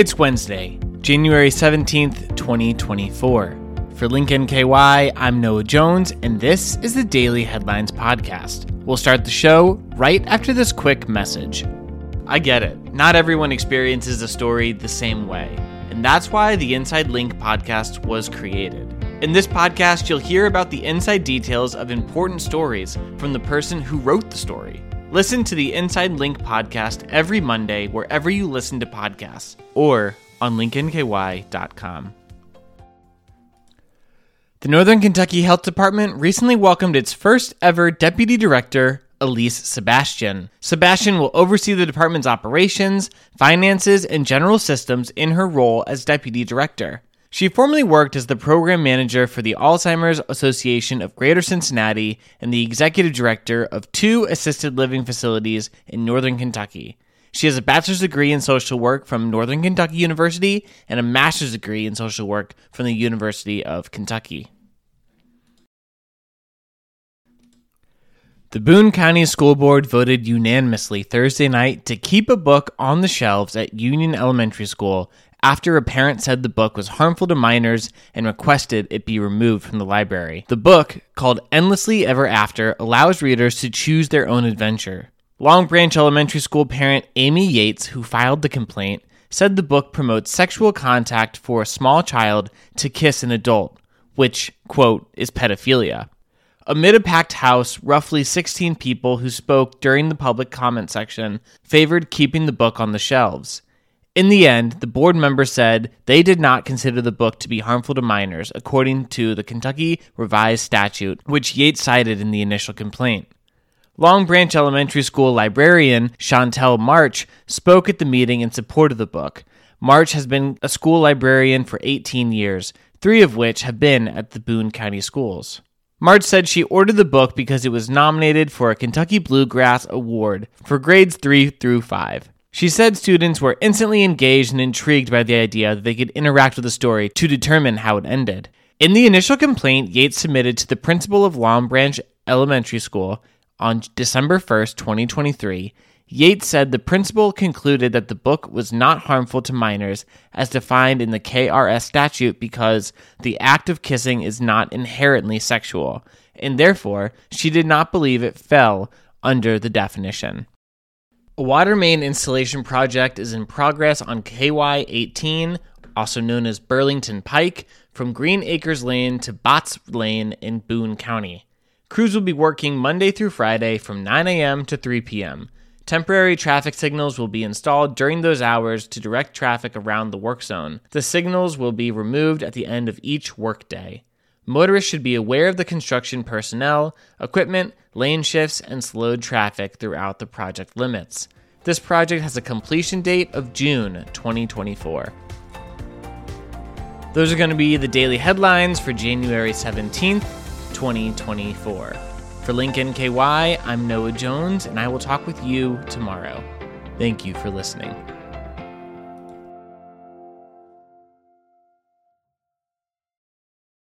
It's Wednesday, January 17th, 2024. For LINK nky, I'm Noah Jones, and this is the Daily Headlines Podcast. We'll start the show right after this quick message. I get it, not everyone experiences a story the same way, and that's why the Inside Link podcast was created. In this podcast, you'll hear about the inside details of important stories from the person who wrote the story. Listen to the Inside Link podcast every Monday wherever you listen to podcasts or on linknky.com. The Northern Kentucky Health Department recently welcomed its first ever deputy director, Elise Sebastian. Sebastian will oversee the department's operations, finances, and general systems in her role as deputy director. She formerly worked as the program manager for the Alzheimer's Association of Greater Cincinnati and the executive director of two assisted living facilities in northern Kentucky. She has a bachelor's degree in social work from Northern Kentucky University and a master's degree in social work from the University of Kentucky. The Boone County School Board voted unanimously Thursday night to keep a book on the shelves at Union Elementary School after a parent said the book was harmful to minors and requested it be removed from the library. The book, called Endlessly Ever After, allows readers to choose their own adventure. Long Branch Elementary School parent Amy Yates, who filed the complaint, said the book promotes sexual contact for a small child to kiss an adult, which, quote, is pedophilia. Amid a packed house, roughly 16 people who spoke during the public comment section favored keeping the book on the shelves. In the end, the board members said they did not consider the book to be harmful to minors, according to the Kentucky Revised Statute, which Yates cited in the initial complaint. Long Branch Elementary School librarian Chantel March spoke at the meeting in support of the book. March has been a school librarian for 18 years, three of which have been at the Boone County Schools. March said she ordered the book because it was nominated for a Kentucky Bluegrass Award for grades 3 through 5. She said students were instantly engaged and intrigued by the idea that they could interact with the story to determine how it ended. In the initial complaint, Yates submitted to the principal of Long Branch Elementary School on December 1st, 2023, Yates said the principal concluded that the book was not harmful to minors as defined in the KRS statute because the act of kissing is not inherently sexual, and therefore she did not believe it fell under the definition. A water main installation project is in progress on KY 18, also known as Burlington Pike, from Green Acres Lane to Botts Lane in Boone County. Crews will be working Monday through Friday from 9 a.m. to 3 p.m. Temporary traffic signals will be installed during those hours to direct traffic around the work zone. The signals will be removed at the end of each workday. Motorists should be aware of the construction personnel, equipment, lane shifts, and slowed traffic throughout the project limits. This project has a completion date of June 2024. Those are going to be the daily headlines for January 17th, 2024. For LINK nky, I'm Noah Jones, and I will talk with you tomorrow. Thank you for listening.